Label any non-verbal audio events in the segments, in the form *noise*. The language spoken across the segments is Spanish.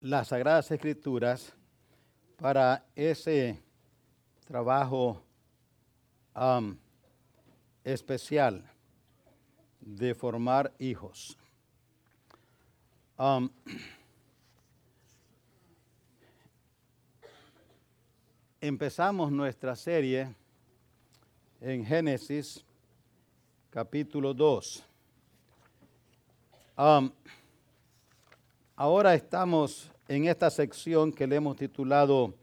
las Sagradas Escrituras para ese trabajo um, especial de formar hijos. Um, empezamos nuestra serie en Génesis capítulo 2. Um, ahora estamos en esta sección que le hemos titulado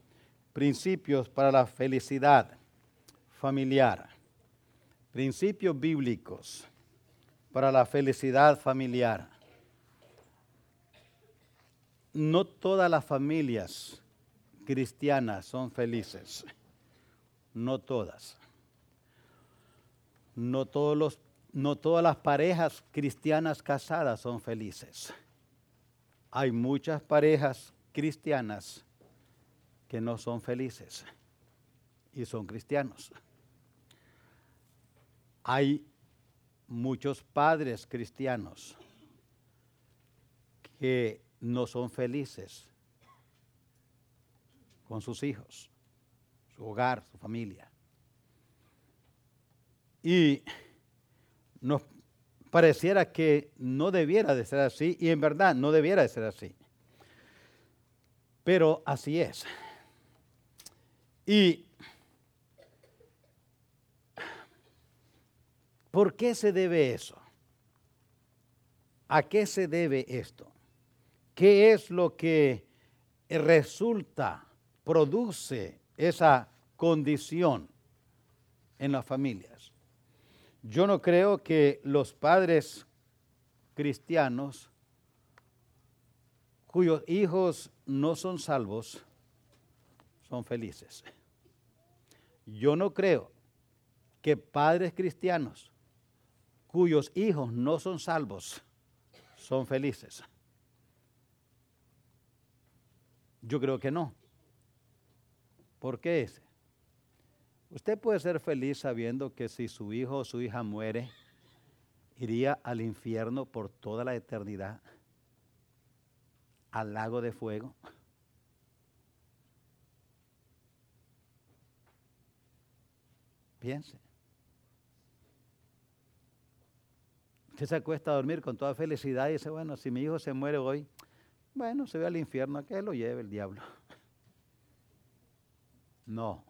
Principios para la felicidad familiar. Principios bíblicos para la felicidad familiar. No todas las familias cristianas son felices. No todas. No, todos los, no todas las parejas cristianas casadas son felices. Hay muchas parejas cristianas que no son felices y son cristianos. Hay muchos padres cristianos que no son felices con sus hijos, su hogar, su familia. Y nos pareciera que no debiera de ser así, y en verdad no debiera de ser así. Pero así es. Y ¿por qué se debe eso? ¿A qué se debe esto? ¿Qué es lo que resulta, produce esa condición en las familias? Yo no creo que los padres cristianos cuyos hijos no son salvos son felices. Yo no creo que padres cristianos cuyos hijos no son salvos son felices. Yo creo que no. ¿Por qué ese? Usted puede ser feliz sabiendo que si su hijo o su hija muere, iría al infierno por toda la eternidad, al lago de fuego. Piense. Usted se acuesta a dormir con toda felicidad y dice, bueno, si mi hijo se muere hoy, bueno, se ve al infierno, que lo lleve el diablo. *laughs* No.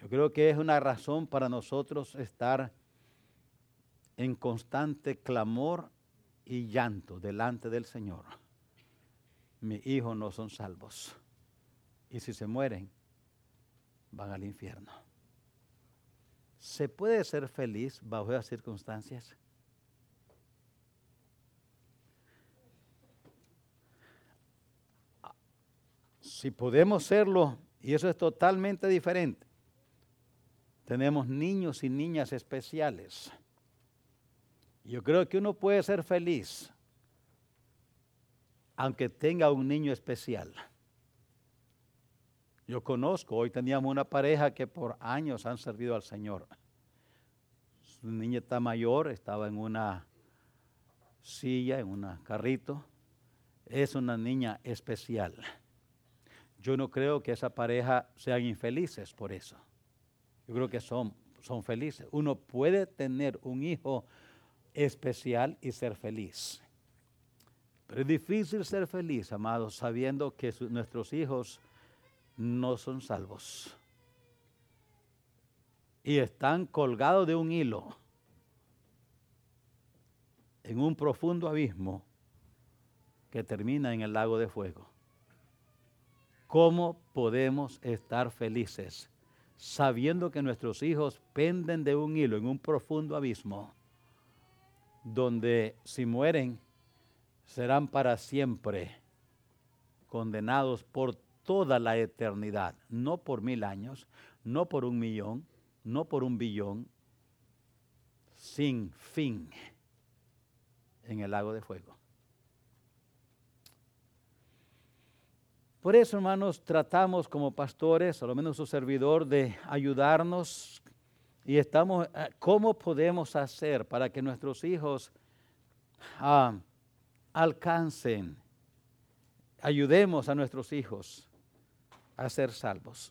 Yo creo que es una razón para nosotros estar en constante clamor y llanto delante del Señor. Mis hijos no son salvos. Y si se mueren, van al infierno. ¿Se puede ser feliz bajo esas circunstancias? Si podemos serlo, y eso es totalmente diferente, tenemos niños y niñas especiales. Yo creo que uno puede ser feliz aunque tenga un niño especial. Yo conozco, hoy teníamos una pareja que por años han servido al Señor. Su niña está mayor, estaba en una silla, en un carrito. Es una niña especial. Yo no creo que esa pareja sean infelices por eso. Yo creo que son, son felices. Uno puede tener un hijo especial y ser feliz. Pero es difícil ser feliz, amados, sabiendo que nuestros hijos no son salvos. Y están colgados de un hilo en un profundo abismo que termina en el lago de fuego. ¿Cómo podemos estar felices sabiendo que nuestros hijos penden de un hilo en un profundo abismo donde si mueren serán para siempre condenados por toda la eternidad, no por mil años, no por un millón, no por un billón, sin fin en el lago de fuego. Por eso, hermanos, tratamos como pastores, a lo menos su servidor, de ayudarnos y estamos, eh, ¿cómo podemos hacer para que nuestros hijos ah, alcancen ayudemos a nuestros hijos a ser salvos.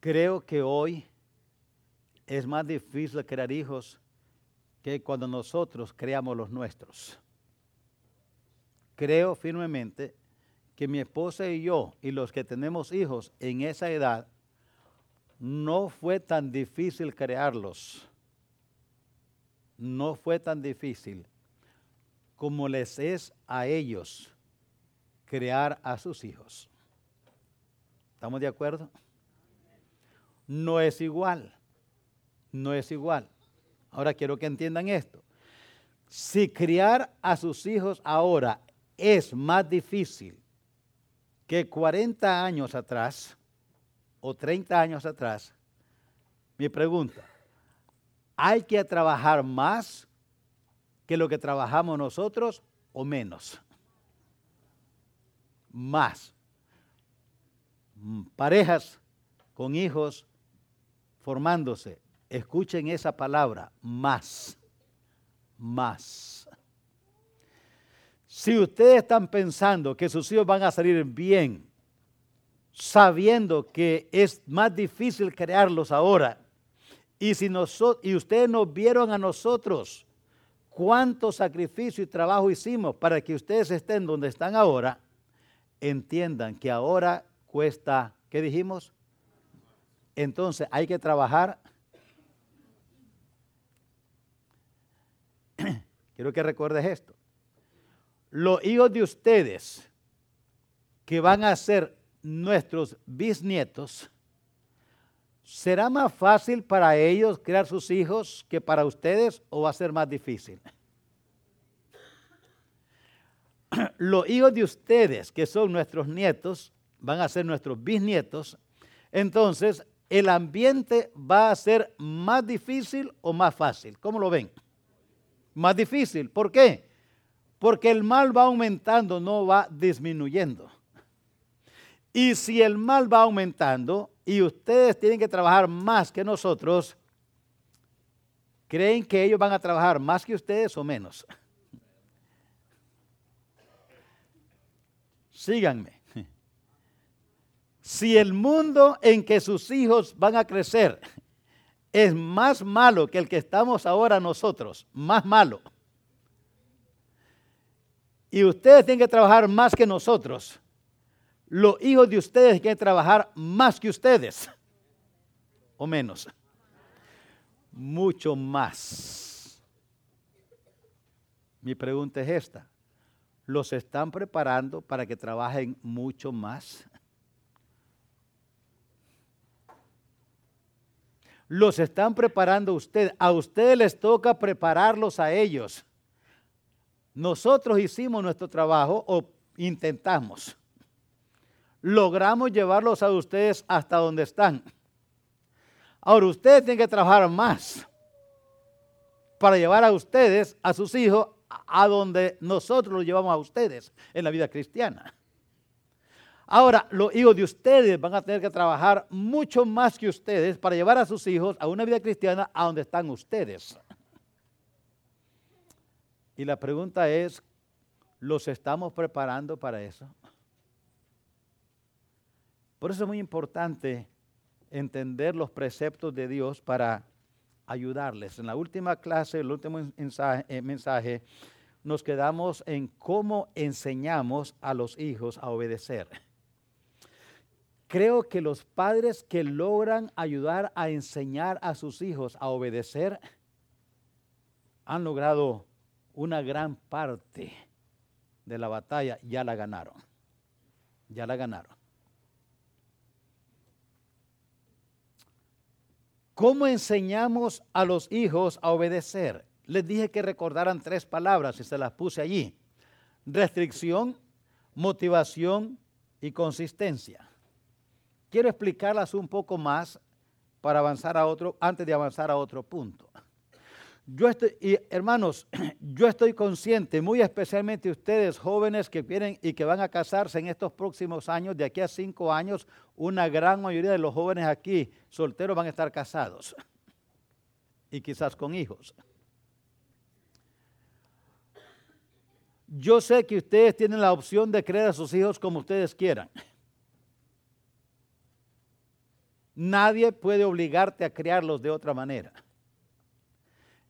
Creo que hoy es más difícil crear hijos que cuando nosotros creamos los nuestros. Creo firmemente que mi esposa y yo y los que tenemos hijos en esa edad, no fue tan difícil crearlos. No fue tan difícil como les es a ellos crear a sus hijos. ¿Estamos de acuerdo? No es igual. No es igual. Ahora quiero que entiendan esto. Si criar a sus hijos ahora es más difícil que 40 años atrás o 30 años atrás, mi pregunta, ¿hay que trabajar más que lo que trabajamos nosotros o menos? Más. Parejas con hijos formándose, escuchen esa palabra, más, más. Si ustedes están pensando que sus hijos van a salir bien, sabiendo que es más difícil crearlos ahora, y, si y ustedes nos vieron a nosotros cuánto sacrificio y trabajo hicimos para que ustedes estén donde están ahora, entiendan que ahora cuesta, ¿qué dijimos? Entonces hay que trabajar. *clears throat* Quiero que recuerdes esto los hijos de ustedes que van a ser nuestros bisnietos, ¿será más fácil para ellos crear sus hijos que para ustedes o va a ser más difícil? *clears throat* Los hijos de ustedes, que son nuestros nietos, van a ser nuestros bisnietos, entonces el ambiente va a ser más difícil o más fácil. ¿Cómo lo ven? Más difícil. ¿Por qué? Porque el mal va aumentando, no va disminuyendo. Y si el mal va aumentando y ustedes tienen que trabajar más que nosotros, ¿creen que ellos van a trabajar más que ustedes o menos? Síganme. Si el mundo en que sus hijos van a crecer es más malo que el que estamos ahora nosotros, más malo y ustedes tienen que trabajar más que nosotros. Los hijos de ustedes tienen que trabajar más que ustedes. O menos. Mucho más. Mi pregunta es esta. ¿Los están preparando para que trabajen mucho más? Los están preparando ustedes. A ustedes les toca prepararlos a ellos. Nosotros hicimos nuestro trabajo o intentamos. Logramos llevarlos a ustedes hasta donde están. Ahora ustedes tienen que trabajar más para llevar a ustedes, a sus hijos, a donde nosotros los llevamos a ustedes en la vida cristiana. Ahora, los hijos de ustedes van a tener que trabajar mucho más que ustedes para llevar a sus hijos a una vida cristiana a donde están ustedes. Y la pregunta es, ¿los estamos preparando para eso? Por eso es muy importante entender los preceptos de Dios para ayudarles. En la última clase, el último eh, mensaje, nos quedamos en cómo enseñamos a los hijos a obedecer. Creo que los padres que logran ayudar a enseñar a sus hijos a obedecer han logrado una gran parte de la batalla ya la ganaron. Ya la ganaron. ¿Cómo enseñamos a los hijos a obedecer? Les dije que recordaran tres palabras y se las puse allí. Restricción, motivación y consistencia. Quiero explicarlas un poco más para avanzar a otro, antes de avanzar a otro punto. Yo estoy, y hermanos, *clears throat* yo estoy consciente, muy especialmente ustedes jóvenes que vienen y que van a casarse en estos próximos años, de aquí a cinco años, una gran mayoría de los jóvenes aquí solteros van a estar casados *clears throat* y quizás con hijos. Yo sé que ustedes tienen la opción de crear a sus hijos como ustedes quieran. *clears throat* Nadie puede obligarte a criarlos de otra manera.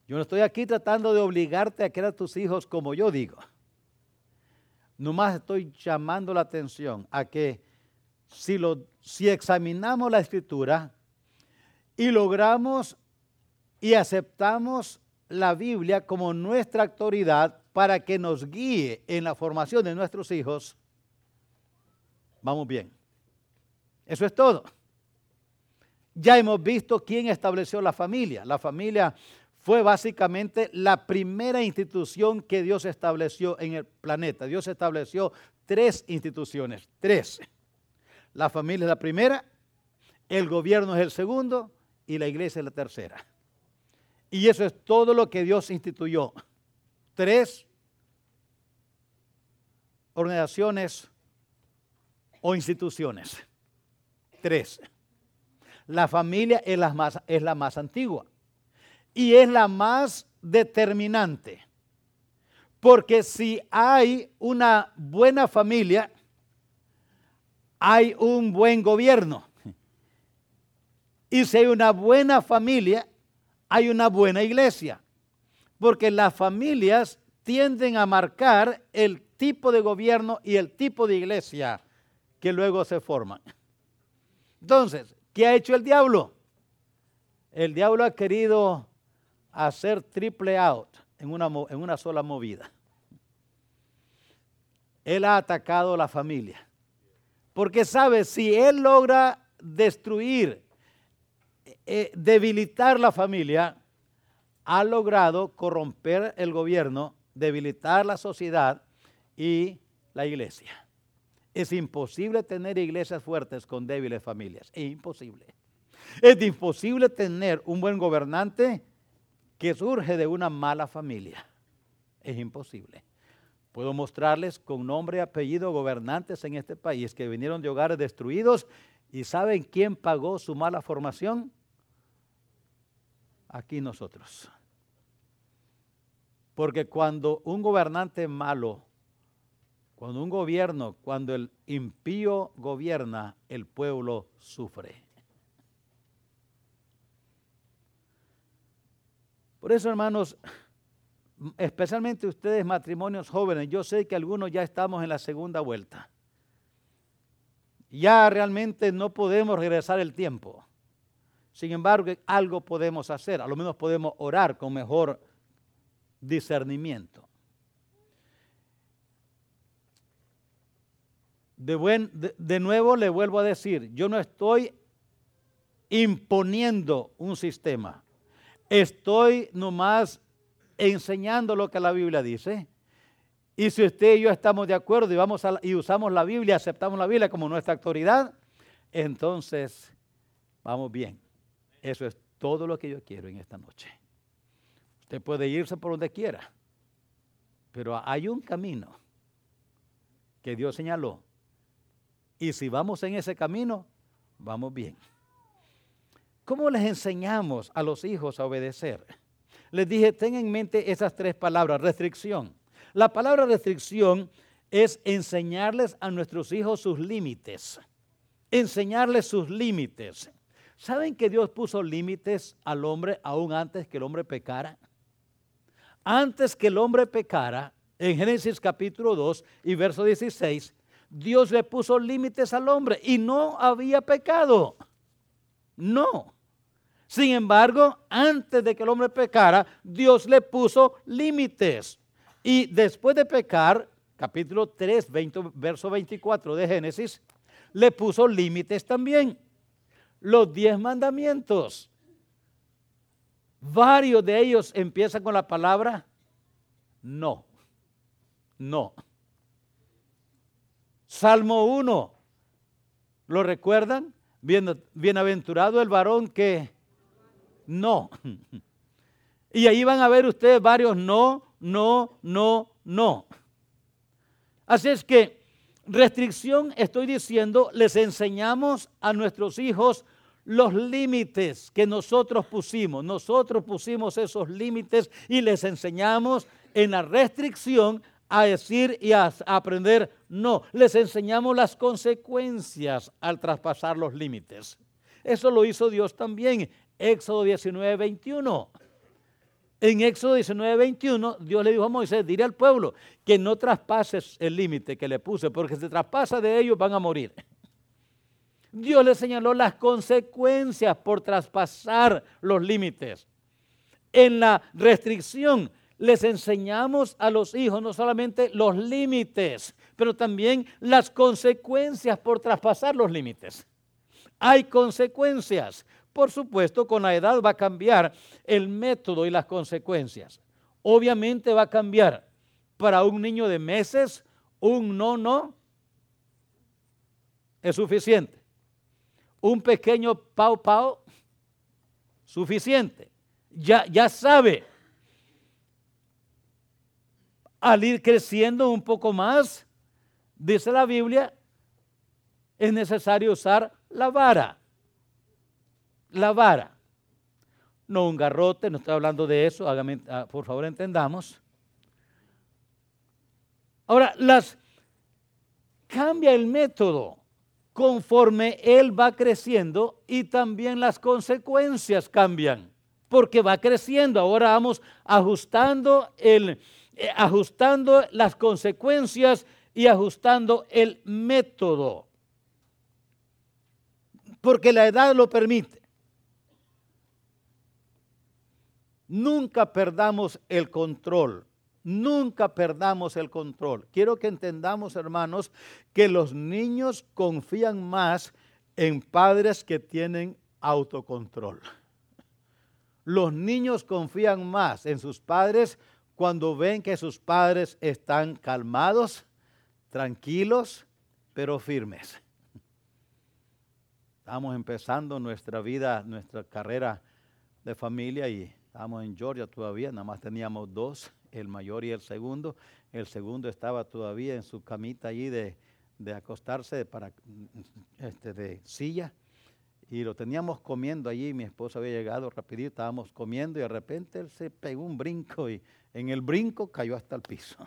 Yo no estoy aquí tratando de obligarte a criar a tus hijos como yo digo. Nomás estoy llamando la atención a que si, lo, si examinamos la escritura y logramos y aceptamos la Biblia como nuestra autoridad para que nos guíe en la formación de nuestros hijos, vamos bien. Eso es todo. Ya hemos visto quién estableció la familia. La familia fue básicamente la primera institución que Dios estableció en el planeta. Dios estableció tres instituciones, tres. La familia es la primera, el gobierno es el segundo y la iglesia es la tercera. Y eso es todo lo que Dios instituyó. Tres organizaciones o instituciones. Tres. La familia es la más, es la más antigua y es la más determinante. Porque si hay una buena familia, hay un buen gobierno. Y si hay una buena familia, hay una buena iglesia. Porque las familias tienden a marcar el tipo de gobierno y el tipo de iglesia que luego se forman. Entonces, ¿qué ha hecho el diablo? El diablo ha querido hacer triple out en una, en una sola movida. Él ha atacado la familia. Porque sabe, si él logra destruir eh, debilitar la familia, ha logrado corromper el gobierno, debilitar la sociedad y la iglesia. Es imposible tener iglesias fuertes con débiles familias. Es imposible. Es imposible tener un buen gobernante que surge de una mala familia. Es imposible. Puedo mostrarles con nombre y apellido gobernantes en este país que vinieron de hogares destruidos y ¿saben quién pagó su mala formación? aquí nosotros. Porque cuando un gobernante malo, cuando un gobierno, cuando el impío gobierna, el pueblo sufre. Por eso, hermanos, especialmente ustedes matrimonios jóvenes, yo sé que algunos ya estamos en la segunda vuelta. Ya realmente no podemos regresar el tiempo. Sin embargo, algo podemos hacer, a lo menos podemos orar con mejor discernimiento. De, de, nuevo le vuelvo a decir, yo no estoy imponiendo un sistema, estoy nomás enseñando lo que la Biblia dice. Y si usted y yo estamos de acuerdo y, y usamos la Biblia, aceptamos la Biblia como nuestra autoridad, entonces vamos bien. Eso es todo lo que yo quiero en esta noche. Usted puede irse por donde quiera, pero hay un camino que Dios señaló. Y si vamos en ese camino, vamos bien. ¿Cómo les enseñamos a los hijos a obedecer? Les dije, ten en mente esas tres palabras, restricción. La palabra restricción es enseñarles a nuestros hijos sus límites. Enseñarles sus límites. ¿Saben que Dios puso límites al hombre aún antes que el hombre pecara? Antes que el hombre pecara, en Génesis capítulo 2 y verso 16, Dios le puso límites al hombre y no había pecado. No. Sin embargo, antes de que el hombre pecara, Dios le puso límites. Y después de pecar, capítulo 3, verso 24 de Génesis, le puso límites también los diez mandamientos. Varios de ellos empiezan con la palabra no. No. Salmo 1. ¿Lo recuerdan? Bien, bienaventurado el varón que no. Y ahí van a ver ustedes varios no, no, no, no. Así es que restricción, estoy diciendo, les enseñamos a nuestros hijos los límites que nosotros pusimos. Nosotros pusimos esos límites y les enseñamos en la restricción a decir y a, aprender. No, les enseñamos las consecuencias al traspasar los límites. Eso lo hizo Dios también. Éxodo 19, 21. En Éxodo 19, 21, Dios le dijo a Moisés, diré al pueblo que no traspases el límite que le puse, porque si traspasa de ellos van a morir. Dios le señaló las consecuencias por traspasar los límites. En la restricción les enseñamos a los hijos no solamente los límites, pero también las consecuencias por traspasar los límites. Hay consecuencias. Por supuesto, con la edad va a cambiar el método y las consecuencias. Obviamente va a cambiar para un niño de meses, un no, no, es suficiente. Un pequeño pau, pau, suficiente. Ya, ya sabe. Al ir creciendo un poco más, dice la Biblia, es necesario usar la vara la vara. No un garrote, no estoy hablando de eso, ah, por favor entendamos. Ahora, las cambia el método conforme él va creciendo y también las consecuencias cambian, porque va creciendo. Ahora vamos ajustando el eh, ajustando las consecuencias y ajustando el método. Porque la edad lo permite. Nunca perdamos el control. Nunca perdamos el control. Quiero que entendamos, hermanos, que los niños confían más en padres que tienen autocontrol. Los niños confían más en sus padres cuando ven que sus padres están calmados, tranquilos, pero firmes. Estamos empezando nuestra vida, nuestra carrera de familia y Estábamos en Georgia todavía, nada más teníamos dos, el mayor y el segundo. El segundo estaba todavía en su camita allí de, acostarse para, este, de silla. Y lo teníamos comiendo allí, mi esposa había llegado rapidito, estábamos comiendo y de repente él se pegó un brinco y en el brinco cayó hasta el piso.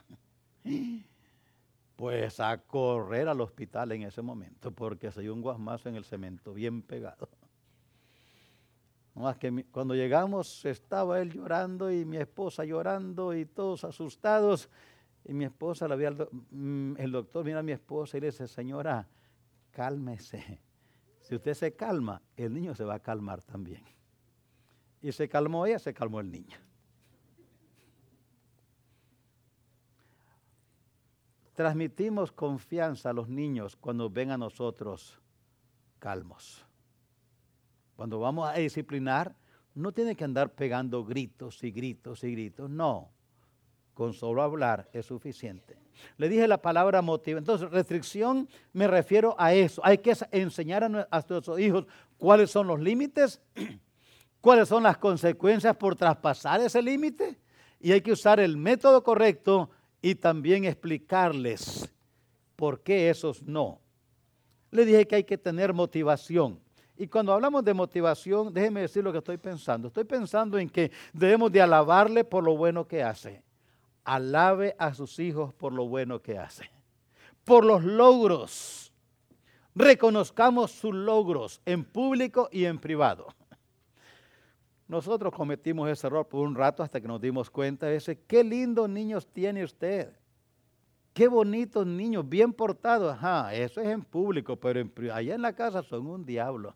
*laughs* Pues a correr al hospital en ese momento, porque se dio un guasmazo en el cemento, bien pegado. Más que cuando llegamos estaba él llorando y mi esposa llorando y todos asustados. Y mi esposa, la el, mm, el doctor mira a mi esposa y le dice, señora, cálmese. Si usted se calma, el niño se va a calmar también. Y se calmó ella, se calmó el niño. Transmitimos confianza a los niños cuando ven a nosotros calmos. Cuando vamos a disciplinar, no tiene que andar pegando gritos y gritos y gritos. No, con solo hablar es suficiente. Le dije la palabra motivo. Entonces, restricción me refiero a eso. Hay que enseñar a nuestros hijos cuáles son los límites, *clears throat* cuáles son las consecuencias por traspasar ese límite. Y hay que usar el método correcto y también explicarles por qué esos no. Le dije que hay que tener motivación. Y cuando hablamos de motivación, déjeme decir lo que estoy pensando. Estoy pensando en que debemos de alabarle por lo bueno que hace. Alabe a sus hijos por lo bueno que hace. Por los logros. Reconozcamos sus logros en público y en privado. Nosotros cometimos ese error por un rato hasta que nos dimos cuenta de ese, qué lindos niños tiene usted. Qué bonitos niños, bien portados. Ajá, eso es en público, pero allá en la casa son un diablo.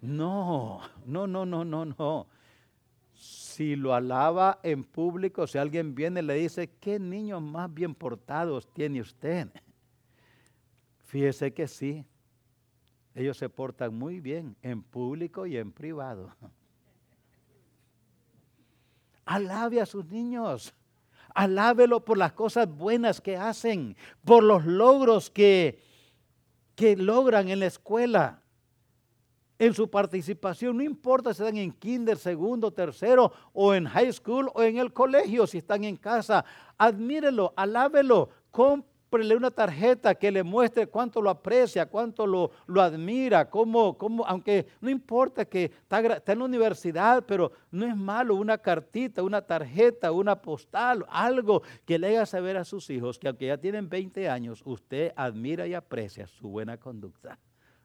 No, no, no, no, no, no. Si lo alaba en público, si alguien viene y le dice, ¿qué niños más bien portados tiene usted? Fíjese que sí. Ellos se portan muy bien en público y en privado. Alabe a sus niños. Alábelo por las cosas buenas que hacen, por los logros que, que logran en la escuela, en su participación. No importa si están en kinder, segundo, tercero, o en high school, o en el colegio, si están en casa. Admírelo, alábelo, cómprele una tarjeta que le muestre cuánto lo aprecia, cuánto lo, lo admira, cómo, cómo, aunque no importa que está, en la universidad, pero no es malo una cartita, una tarjeta, una postal, algo que le haga saber a sus hijos que aunque ya tienen 20 años, usted admira y aprecia su buena conducta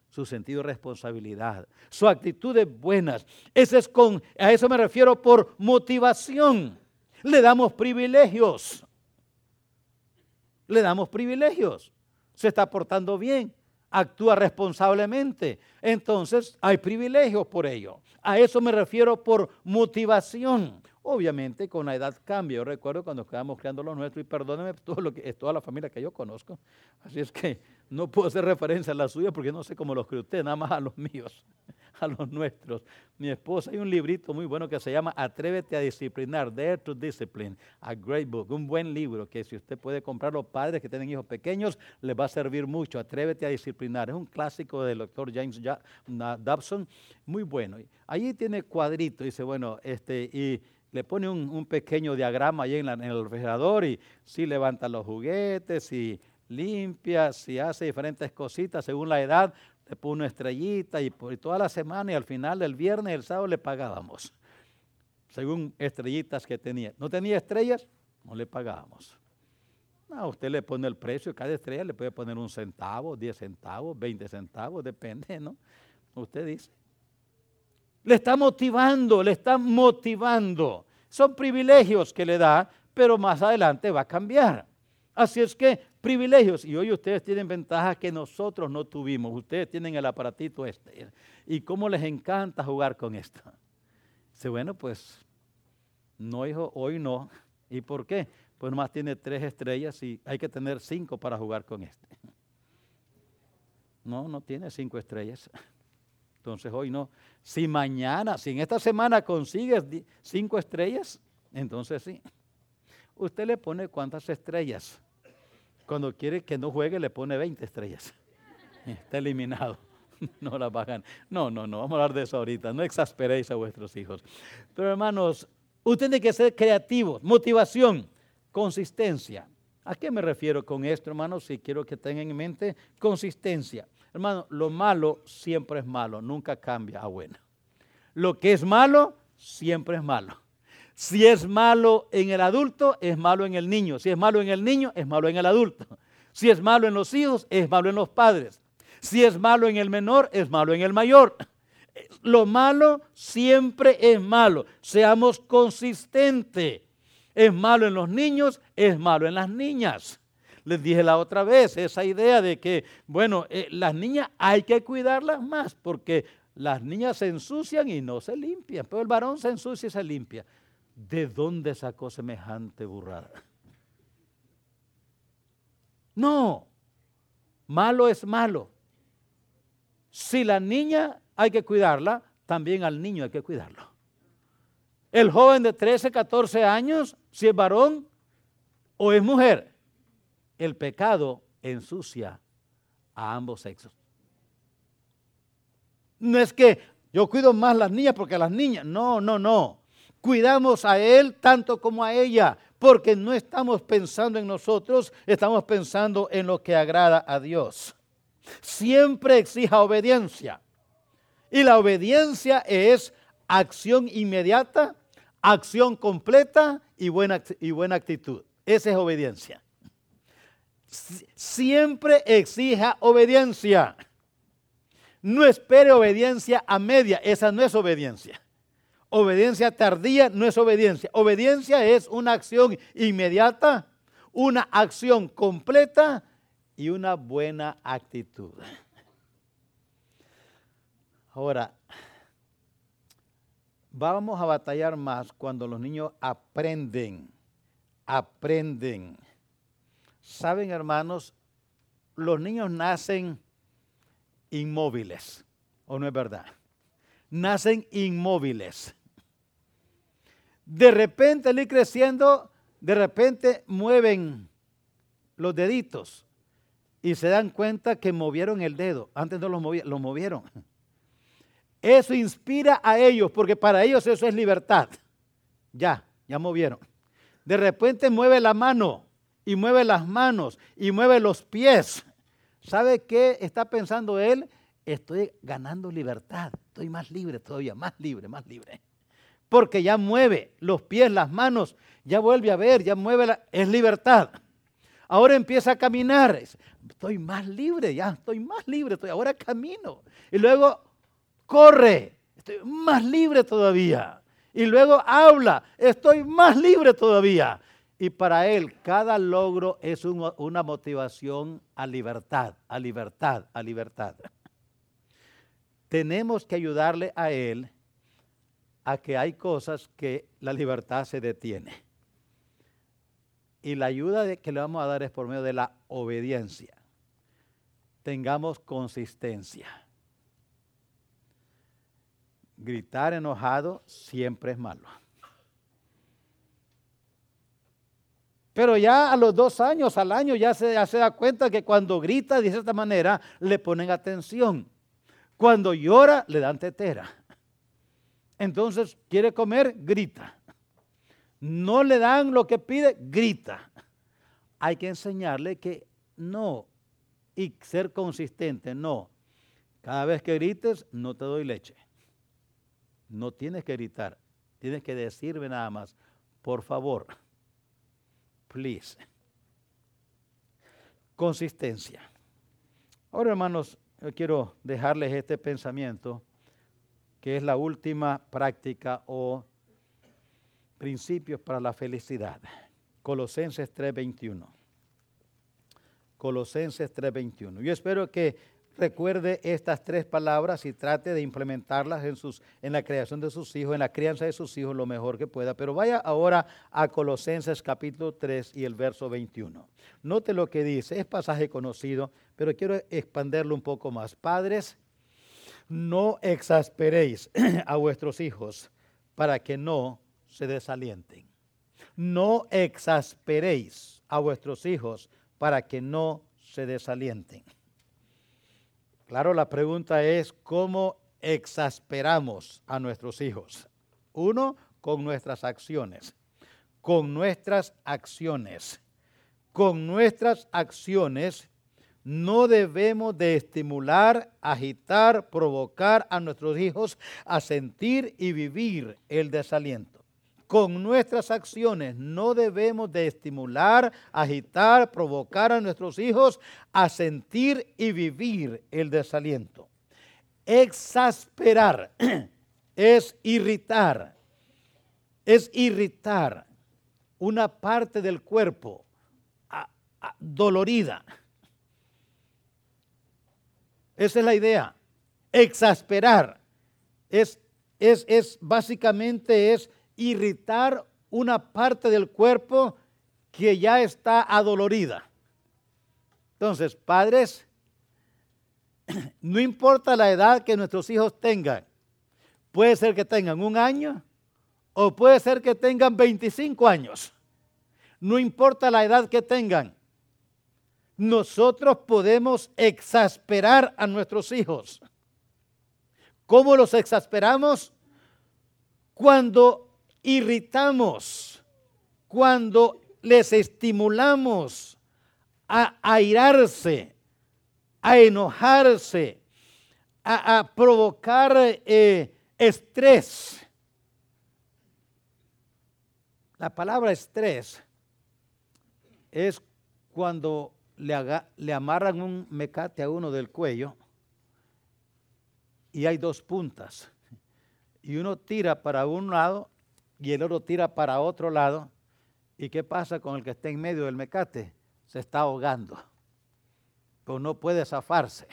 su sentido de responsabilidad, su actitud es buenas. Ese es con, a eso me refiero por motivación. Le damos privilegios le damos privilegios. Se está portando bien, actúa responsablemente. Entonces hay privilegios por ello. A eso me refiero por motivación. Obviamente con la edad cambia. Yo recuerdo cuando estábamos creando los nuestros, y perdóneme todo lo que es toda la familia que yo conozco. Así es que no puedo hacer referencia a la suya porque no sé cómo los cree usted, nada más a los míos. *laughs* a los nuestros. Mi esposa, hay un librito muy bueno que se llama Atrévete a disciplinar, Dare to Discipline, a great book, un buen libro que si usted puede comprar los padres que tienen hijos pequeños, les va a servir mucho. Atrévete a disciplinar, es un clásico del doctor James Dobson, muy bueno. Allí tiene cuadrito, dice, bueno, este, y le pone un, pequeño diagrama ahí en, en, el refrigerador y si levanta los juguetes y limpia, si hace diferentes cositas según la edad, le puso una estrellita y por toda la semana y al final del viernes y el sábado le pagábamos, según estrellitas que tenía. ¿No tenía estrellas? No le pagábamos. No, usted le pone el precio, cada estrella le puede poner un centavo, diez centavos, veinte centavos, depende, ¿no? Usted dice. Le está motivando, le está motivando. Son privilegios que le da, pero más adelante va a cambiar. Así es que privilegios. Y hoy ustedes tienen ventajas que nosotros no tuvimos. Ustedes tienen el aparatito este. Y cómo les encanta jugar con esto. Dice, bueno, pues no, hijo, hoy no. ¿Y por qué? Pues nomás tiene tres estrellas y hay que tener cinco para jugar con este. No, no tiene cinco estrellas. Entonces hoy no. Si mañana, si en esta semana consigues cinco estrellas, entonces sí. Usted le pone cuántas estrellas. Cuando quiere que no juegue, le pone 20 estrellas. *laughs* Está eliminado. *laughs* No la bajan. No, no, no. Vamos a hablar de eso ahorita. No exasperéis a vuestros hijos. Pero hermanos, usted tiene que ser creativo. Motivación, consistencia. ¿A qué me refiero con esto, hermanos? Si quiero que tengan en mente consistencia. Hermano, lo malo siempre es malo, nunca cambia a bueno. Lo que es malo, siempre es malo. Si es malo en el adulto, es malo en el niño. Si es malo en el niño, es malo en el adulto. Si es malo en los hijos, es malo en los padres. Si es malo en el menor, es malo en el mayor. Lo malo siempre es malo. Seamos consistentes. Es malo en los niños, es malo en las niñas. Les dije la otra vez esa idea de que, bueno, eh, las niñas hay que cuidarlas más porque las niñas se ensucian y no se limpian, pero el varón se ensucia y se limpia. ¿De dónde sacó semejante burrada? No, malo es malo. Si la niña hay que cuidarla, también al niño hay que cuidarlo. El joven de 13, 14 años, si es varón o es mujer, el pecado ensucia a ambos sexos. No es que yo cuido más las niñas porque las niñas, no, no, no cuidamos a Él tanto como a ella, porque no estamos pensando en nosotros, estamos pensando en lo que agrada a Dios. Siempre exija obediencia. Y la obediencia es acción inmediata, acción completa y buena, y buena actitud. Esa es obediencia. Siempre exija obediencia. No espere obediencia a media, esa no es obediencia. Obediencia tardía no es obediencia. Obediencia es una acción inmediata, una acción completa y una buena actitud. Ahora, vamos a batallar más cuando los niños aprenden, aprenden. Saben, hermanos, los niños nacen inmóviles, ¿o no es verdad? Nacen inmóviles de repente al ir creciendo, de repente mueven los deditos y se dan cuenta que movieron el dedo. Antes no lo, lo movieron. Eso inspira a ellos, porque para ellos eso es libertad. Ya, ya movieron. De repente mueve la mano y mueve las manos y mueve los pies. ¿Sabe qué está pensando él? Estoy ganando libertad, estoy más libre todavía, más libre, más libre. Porque ya mueve los pies, las manos, ya vuelve a ver, ya mueve, es libertad. Ahora empieza a caminar, estoy más libre, ya estoy más libre, estoy, ahora camino. Y luego corre, estoy más libre todavía. Y luego habla, estoy más libre todavía. Y para él cada logro es una motivación a libertad, a libertad, a libertad. Tenemos que ayudarle a él a que hay cosas que la libertad se detiene. Y la ayuda que le vamos a dar es por medio de la obediencia. Tengamos consistencia. Gritar enojado siempre es malo. Pero ya a los dos años, al año, ya se, da cuenta que cuando grita de esta manera, le ponen atención. Cuando llora, le dan tetera. Entonces, quiere comer, grita. No le dan lo que pide, grita. Hay que enseñarle que no. Y ser consistente, no. Cada vez que grites, no te doy leche. No tienes que gritar. Tienes que decirme nada más, por favor please. Consistencia. Ahora, hermanos, yo quiero dejarles este pensamiento, que es la última práctica o principios para la felicidad. Colosenses 3:21. Colosenses 3:21. Yo espero que recuerde estas tres palabras y trate de implementarlas en, sus, en la creación de sus hijos, en la crianza de sus hijos lo mejor que pueda. Pero vaya ahora a Colosenses capítulo 3 y el verso 21. Note lo que dice, es pasaje conocido, pero quiero expanderlo un poco más. Padres, no exasperéis *clears throat* a vuestros hijos para que no se desalienten. No exasperéis a vuestros hijos para que no se desalienten. Claro, la pregunta es cómo exasperamos a nuestros hijos. Uno, con nuestras acciones. Con nuestras acciones. Con nuestras acciones no debemos de estimular, agitar, provocar a nuestros hijos a sentir y vivir el desaliento con nuestras acciones no debemos de estimular, agitar, provocar a nuestros hijos a sentir y vivir el desaliento. Exasperar *clears throat* es irritar, es irritar una parte del cuerpo dolorida. Esa es la idea. Exasperar es, es, es básicamente es irritar una parte del cuerpo que ya está adolorida. Entonces, padres, *clears throat* no importa la edad que nuestros hijos tengan, puede ser que tengan un año o puede ser que tengan 25 años. No importa la edad que tengan, nosotros podemos exasperar a nuestros hijos. ¿Cómo los exasperamos? Cuando irritamos, cuando les estimulamos a airarse, a enojarse, a, provocar eh, estrés. La palabra estrés es cuando le, le, amarran un mecate a uno del cuello y hay dos puntas. Y uno tira para un lado y el oro tira para otro lado. ¿Y qué pasa con el que está en medio del mecate? Se está ahogando, pero no puede zafarse.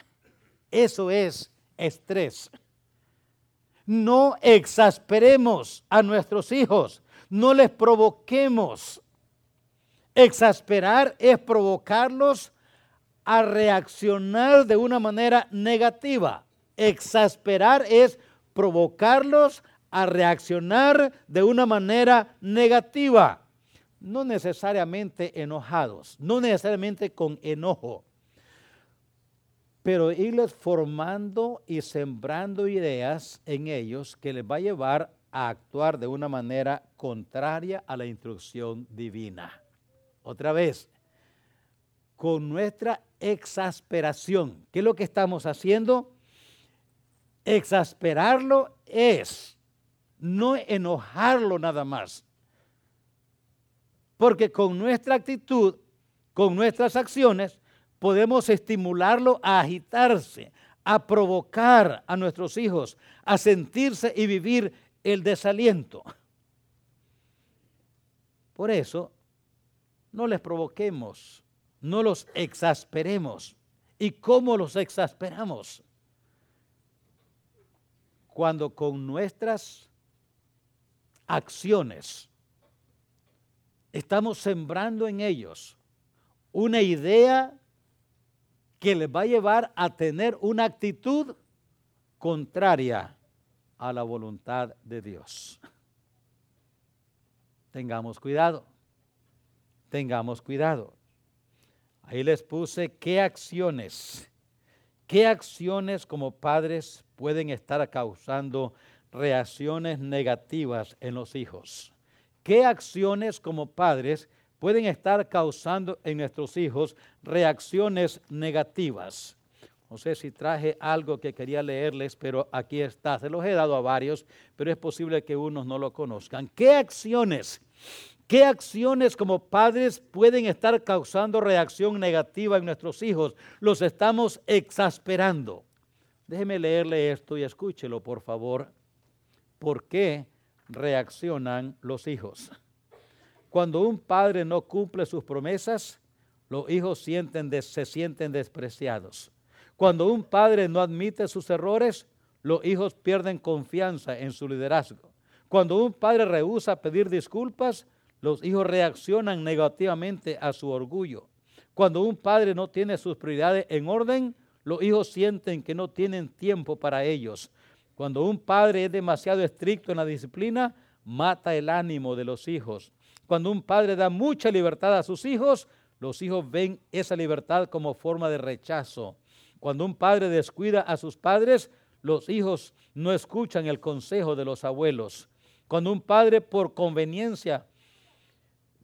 Eso es estrés. No exasperemos a nuestros hijos, no les provoquemos. Exasperar es provocarlos a reaccionar de una manera negativa. Exasperar es provocarlos a reaccionar de una manera negativa, no necesariamente enojados, no necesariamente con enojo, pero irles formando y sembrando ideas en ellos que les va a llevar a actuar de una manera contraria a la instrucción divina. Otra vez, con nuestra exasperación. ¿Qué es lo que estamos haciendo? Exasperarlo es no enojarlo nada más. Porque con nuestra actitud, con nuestras acciones, podemos estimularlo a agitarse, a provocar a nuestros hijos, a sentirse y vivir el desaliento. Por eso, no les provoquemos, no los exasperemos. ¿Y cómo los exasperamos? Cuando con nuestras acciones estamos sembrando en ellos una idea que les va a llevar a tener una actitud contraria a la voluntad de Dios. Tengamos cuidado, tengamos cuidado. Ahí les puse qué acciones, qué acciones como padres pueden estar causando reacciones negativas en los hijos. ¿Qué acciones como padres pueden estar causando en nuestros hijos reacciones negativas? No sé si traje algo que quería leerles, pero aquí está. Se los he dado a varios, pero es posible que unos no lo conozcan. ¿Qué acciones? ¿Qué acciones como padres pueden estar causando reacción negativa en nuestros hijos? Los estamos exasperando. Déjeme leerle esto y escúchelo, por favor. ¿Por qué reaccionan los hijos? Cuando un padre no cumple sus promesas, los hijos se sienten despreciados. Cuando un padre no admite sus errores, los hijos pierden confianza en su liderazgo. Cuando un padre rehúsa pedir disculpas, los hijos reaccionan negativamente a su orgullo. Cuando un padre no tiene sus prioridades en orden, los hijos sienten que no tienen tiempo para ellos. Cuando un padre es demasiado estricto en la disciplina, mata el ánimo de los hijos. Cuando un padre da mucha libertad a sus hijos, los hijos ven esa libertad como forma de rechazo. Cuando un padre descuida a sus padres, los hijos no escuchan el consejo de los abuelos. Cuando un padre por conveniencia,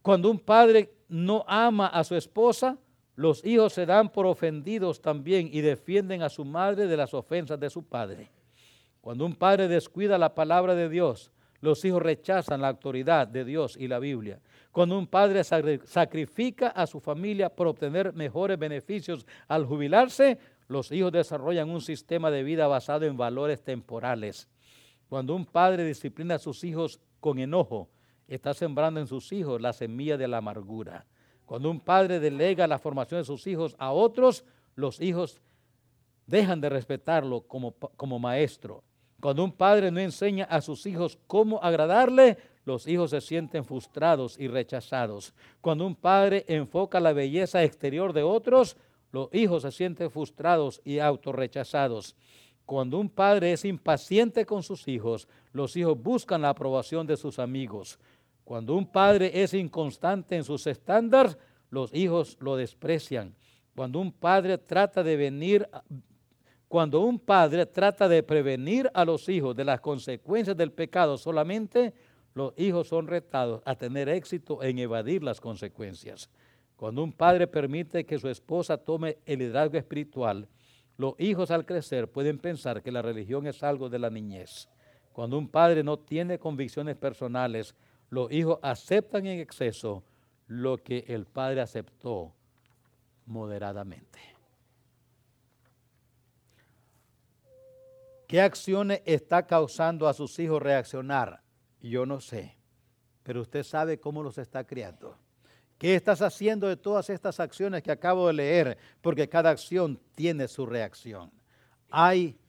cuando un padre no ama a su esposa, los hijos se dan por ofendidos también y defienden a su madre de las ofensas de su padre. Cuando un padre descuida la palabra de Dios, los hijos rechazan la autoridad de Dios y la Biblia. Cuando un padre sacrifica a su familia por obtener mejores beneficios al jubilarse, los hijos desarrollan un sistema de vida basado en valores temporales. Cuando un padre disciplina a sus hijos con enojo, está sembrando en sus hijos la semilla de la amargura. Cuando un padre delega la formación de sus hijos a otros, los hijos dejan de respetarlo como, como maestro. Cuando un padre no enseña a sus hijos cómo agradarle, los hijos se sienten frustrados y rechazados. Cuando un padre enfoca la belleza exterior de otros, los hijos se sienten frustrados y autorrechazados. Cuando un padre es impaciente con sus hijos, los hijos buscan la aprobación de sus amigos. Cuando un padre es inconstante en sus estándares, los hijos lo desprecian. Cuando un padre trata de venir cuando un padre trata de prevenir a los hijos de las consecuencias del pecado solamente, los hijos son retados a tener éxito en evadir las consecuencias. Cuando un padre permite que su esposa tome el liderazgo espiritual, los hijos al crecer pueden pensar que la religión es algo de la niñez. Cuando un padre no tiene convicciones personales, los hijos aceptan en exceso lo que el padre aceptó moderadamente. ¿Qué acciones está causando a sus hijos reaccionar? Yo no sé, pero usted sabe cómo los está criando. ¿Qué estás haciendo de todas estas acciones que acabo de leer? Porque cada acción tiene su reacción. Hay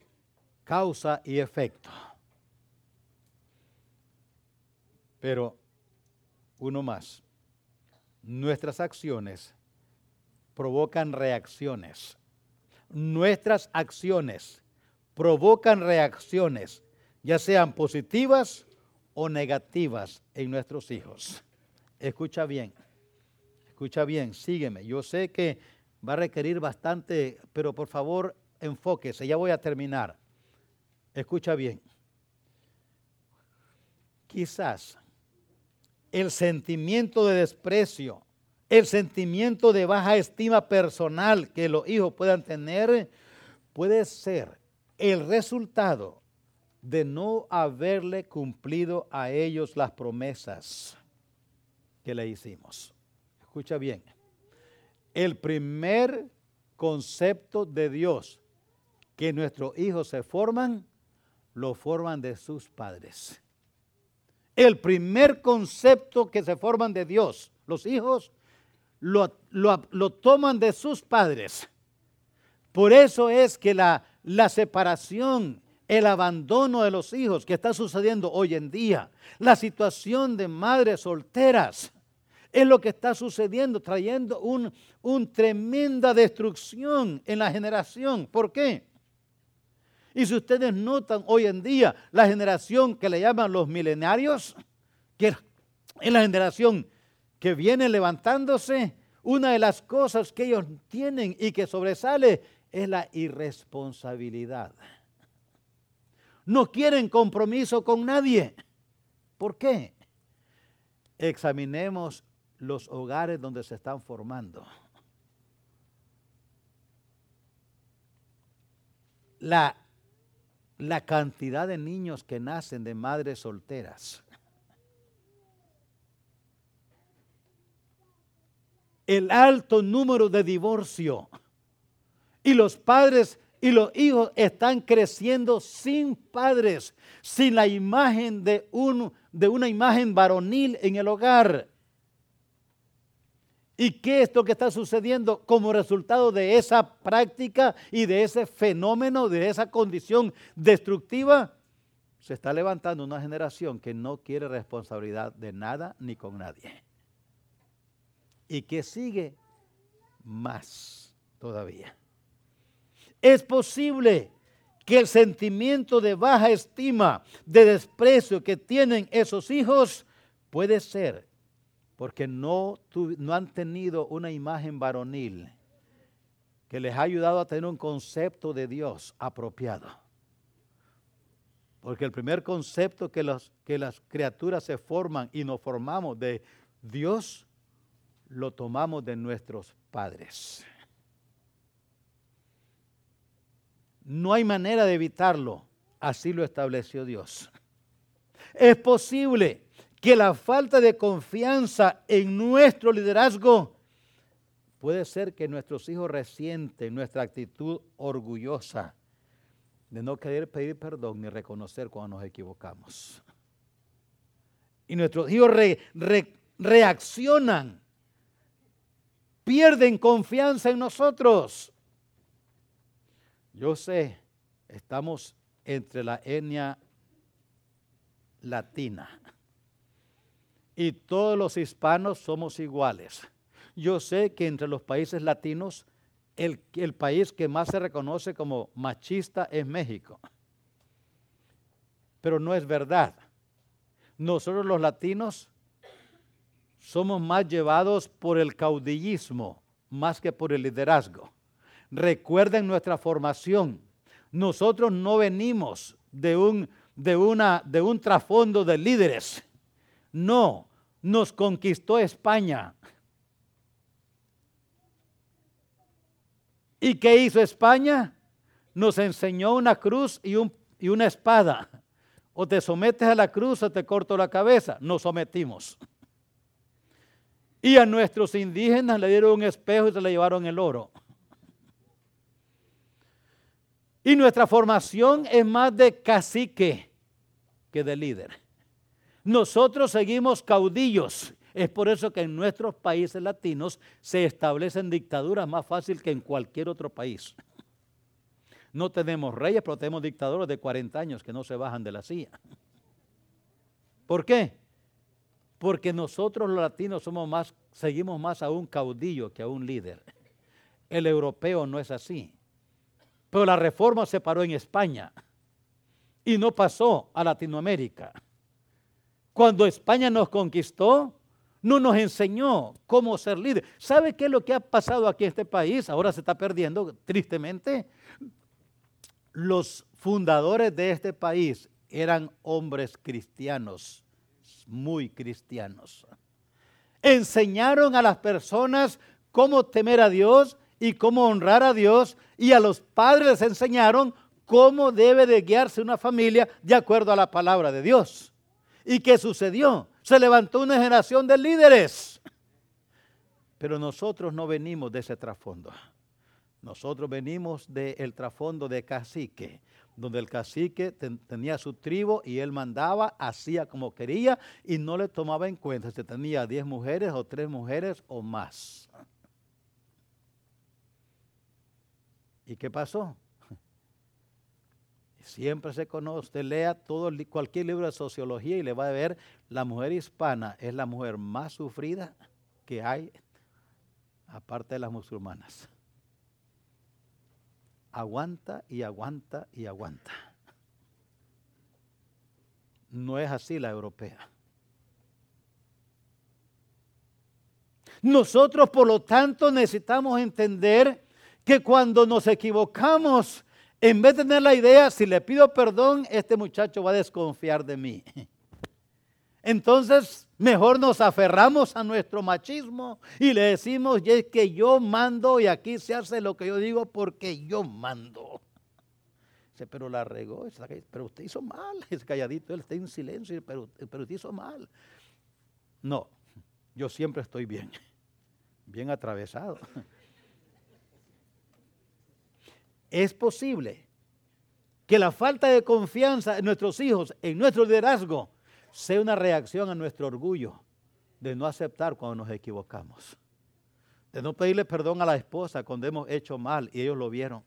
causa y efecto. Pero uno más. Nuestras acciones provocan reacciones. Nuestras acciones provocan reacciones, ya sean positivas o negativas en nuestros hijos. Escucha bien, escucha bien, sígueme. Yo sé que va a requerir bastante, pero por favor enfóquese, ya voy a terminar. Escucha bien. Quizás el sentimiento de desprecio, El sentimiento de baja estima personal que los hijos puedan tener puede ser el resultado de no haberle cumplido a ellos las promesas que le hicimos. Escucha bien, el primer concepto de Dios que nuestros hijos se forman, lo forman de sus padres. El primer concepto que se forman de Dios, los hijos, lo, lo, toman de sus padres. Por eso es que la, la separación, el abandono de los hijos que está sucediendo hoy en día, la situación de madres solteras, es lo que está sucediendo, trayendo una un tremenda destrucción en la generación. ¿Por qué? Y si ustedes notan hoy en día la generación que le llaman los milenarios, que es la generación que viene levantándose, una de las cosas que ellos tienen y que sobresale es la irresponsabilidad. No quieren compromiso con nadie. ¿Por qué? Examinemos los hogares donde se están formando. La, la cantidad de niños que nacen de madres solteras. El alto número de divorcio. Y los padres y los hijos están creciendo sin padres, sin la imagen de, un, de una imagen varonil en el hogar. ¿Y qué es lo que está sucediendo como resultado de esa práctica y de ese fenómeno, de esa condición destructiva? Se está levantando una generación que no quiere responsabilidad de nada ni con nadie. Y que sigue más todavía. Es posible que el sentimiento de baja estima, de desprecio que tienen esos hijos, puede ser porque no, no han tenido una imagen varonil que les ha ayudado a tener un concepto de Dios apropiado. Porque el primer concepto que, que las criaturas se forman y nos formamos de Dios, lo tomamos de nuestros padres. No hay manera de evitarlo. Así lo estableció Dios. Es posible que la falta de confianza en nuestro liderazgo puede ser que nuestros hijos resienten nuestra actitud orgullosa de no querer pedir perdón ni reconocer cuando nos equivocamos. Y nuestros hijos reaccionan, pierden confianza en nosotros. Yo sé, estamos entre la etnia latina y todos los hispanos somos iguales. Yo sé que entre los países latinos el, el, país que más se reconoce como machista es México. Pero no es verdad. Nosotros los latinos somos más llevados por el caudillismo más que por el liderazgo. Recuerden nuestra formación. Nosotros no venimos de un, de una, de un trasfondo de líderes no, nos conquistó España. ¿Y qué hizo España? Nos enseñó una cruz y, y una espada. O te sometes a la cruz o te corto la cabeza. Nos sometimos. Y a nuestros indígenas le dieron un espejo y se le llevaron el oro. Y nuestra formación es más de cacique que de líder. Nosotros seguimos caudillos. Es por eso que en nuestros países latinos se establecen dictaduras más fácil que en cualquier otro país. No tenemos reyes, pero tenemos dictadores de 40 años que no se bajan de la silla. ¿Por qué? Porque nosotros los latinos somos más, seguimos más a un caudillo que a un líder. El europeo no es así. Pero la reforma se paró en España y no pasó a Latinoamérica. Cuando España nos conquistó, no nos enseñó cómo ser líder. ¿Sabe qué es lo que ha pasado aquí en este país? Ahora se está perdiendo, tristemente. Los fundadores de este país eran hombres cristianos, muy cristianos. Enseñaron a las personas cómo temer a Dios y cómo honrar a Dios y a los padres les enseñaron cómo debe de guiarse una familia de acuerdo a la palabra de Dios. ¿Y qué sucedió? Se levantó una generación de líderes. Pero nosotros no venimos de ese trasfondo. Nosotros venimos del trasfondo de cacique, donde el cacique tenía su tribu y él mandaba, hacía como quería y no le tomaba en cuenta si tenía 10 mujeres o 3 mujeres o más. ¿Y qué pasó? *laughs* Siempre se conoce, usted lea todo, cualquier libro de sociología y le va a ver, la mujer hispana es la mujer más sufrida que hay, aparte de las musulmanas. Aguanta y aguanta y aguanta. No es así la europea. Nosotros, por lo tanto, necesitamos entender que cuando nos equivocamos, en vez de tener la idea, si le pido perdón, este muchacho va a desconfiar de mí. *laughs* Entonces, mejor nos aferramos a nuestro machismo y le decimos, y es que yo mando y aquí se hace lo que yo digo porque yo mando. Dice, pero la regó, pero usted hizo mal. *laughs* Es calladito, él está en silencio, pero, pero usted hizo mal. No, yo siempre estoy bien, *laughs* bien atravesado. Es posible que la falta de confianza en nuestros hijos, en nuestro liderazgo, sea una reacción a nuestro orgullo de no aceptar cuando nos equivocamos. De no pedirle perdón a la esposa cuando hemos hecho mal y ellos lo vieron.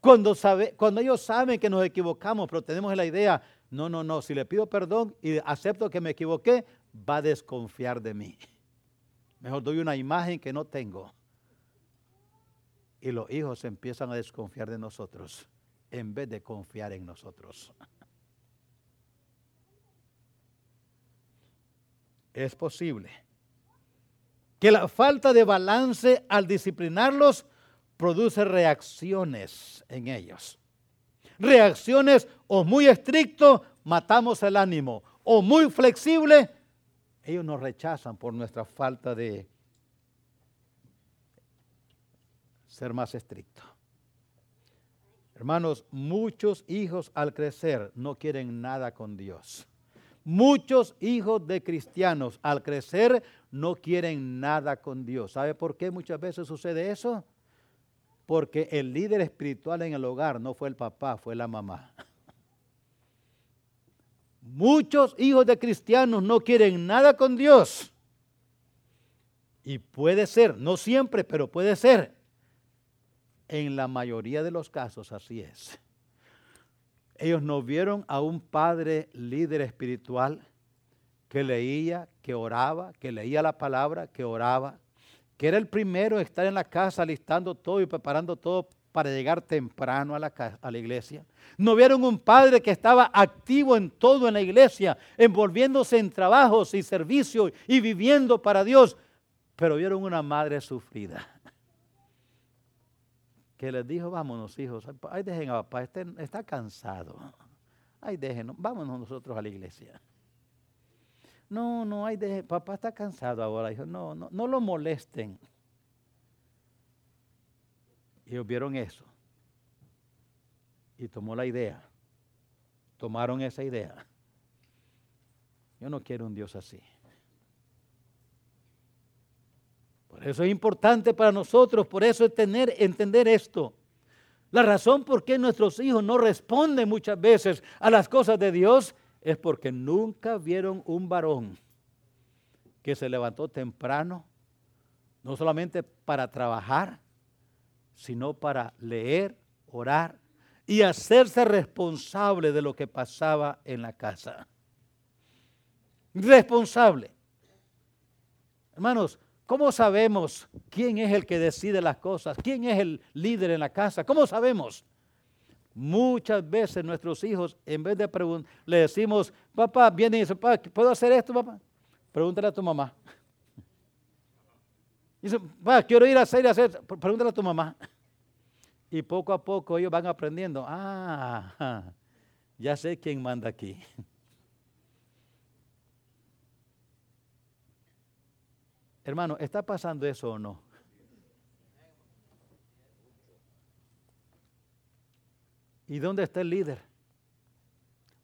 Cuando, sabe, cuando ellos saben que nos equivocamos, pero tenemos la idea, no, no, no, si le pido perdón y acepto que me equivoqué, va a desconfiar de mí. Mejor doy una imagen que no tengo y los hijos empiezan a desconfiar de nosotros en vez de confiar en nosotros. Es posible que la falta de balance al disciplinarlos produce reacciones en ellos. Reacciones o muy estricto, matamos el ánimo, o muy flexible, ellos nos rechazan por nuestra falta de ser más estricto. Hermanos, muchos hijos al crecer no quieren nada con Dios. Muchos hijos de cristianos al crecer no quieren nada con Dios. ¿Sabe por qué muchas veces sucede eso? Porque el líder espiritual en el hogar no fue el papá, fue la mamá. *laughs* Muchos hijos de cristianos no quieren nada con Dios. Y puede ser, no siempre, pero puede ser en la mayoría de los casos así es. Ellos no vieron a un padre líder espiritual que leía, que oraba, que leía la palabra, que oraba, que era el primero en estar en la casa listando todo y preparando todo para llegar temprano a la, iglesia. No vieron un padre que estaba activo en todo en la iglesia, envolviéndose en trabajos y servicios y viviendo para Dios, pero vieron una madre sufrida que les dijo, vámonos hijos, ay dejen a papá, este está cansado. Ay déjenos, vámonos nosotros a la iglesia. No, no, ay dejen, papá está cansado ahora. Dijo, no, no, no lo molesten. Y ellos vieron eso. Y tomó la idea. Tomaron esa idea. Yo no quiero un Dios así. Eso es importante para nosotros, por eso es tener, entender esto. La razón por qué nuestros hijos no responden muchas veces a las cosas de Dios es porque nunca vieron un varón que se levantó temprano, no solamente para trabajar, sino para leer, orar y hacerse responsable de lo que pasaba en la casa. Responsable. Hermanos, ¿Cómo sabemos quién es el que decide las cosas? ¿Quién es el líder en la casa? ¿Cómo sabemos? Muchas veces nuestros hijos, en vez de preguntar, le decimos, papá, viene y dice, papá, ¿puedo hacer esto, papá? Pregúntale a tu mamá. Dice, papá, quiero ir a hacer y hacer, pregúntale a tu mamá. Y poco a poco ellos van aprendiendo, ah, *laughs* ya sé quién manda aquí. Hermano, ¿está pasando eso o no? ¿Y dónde está el líder?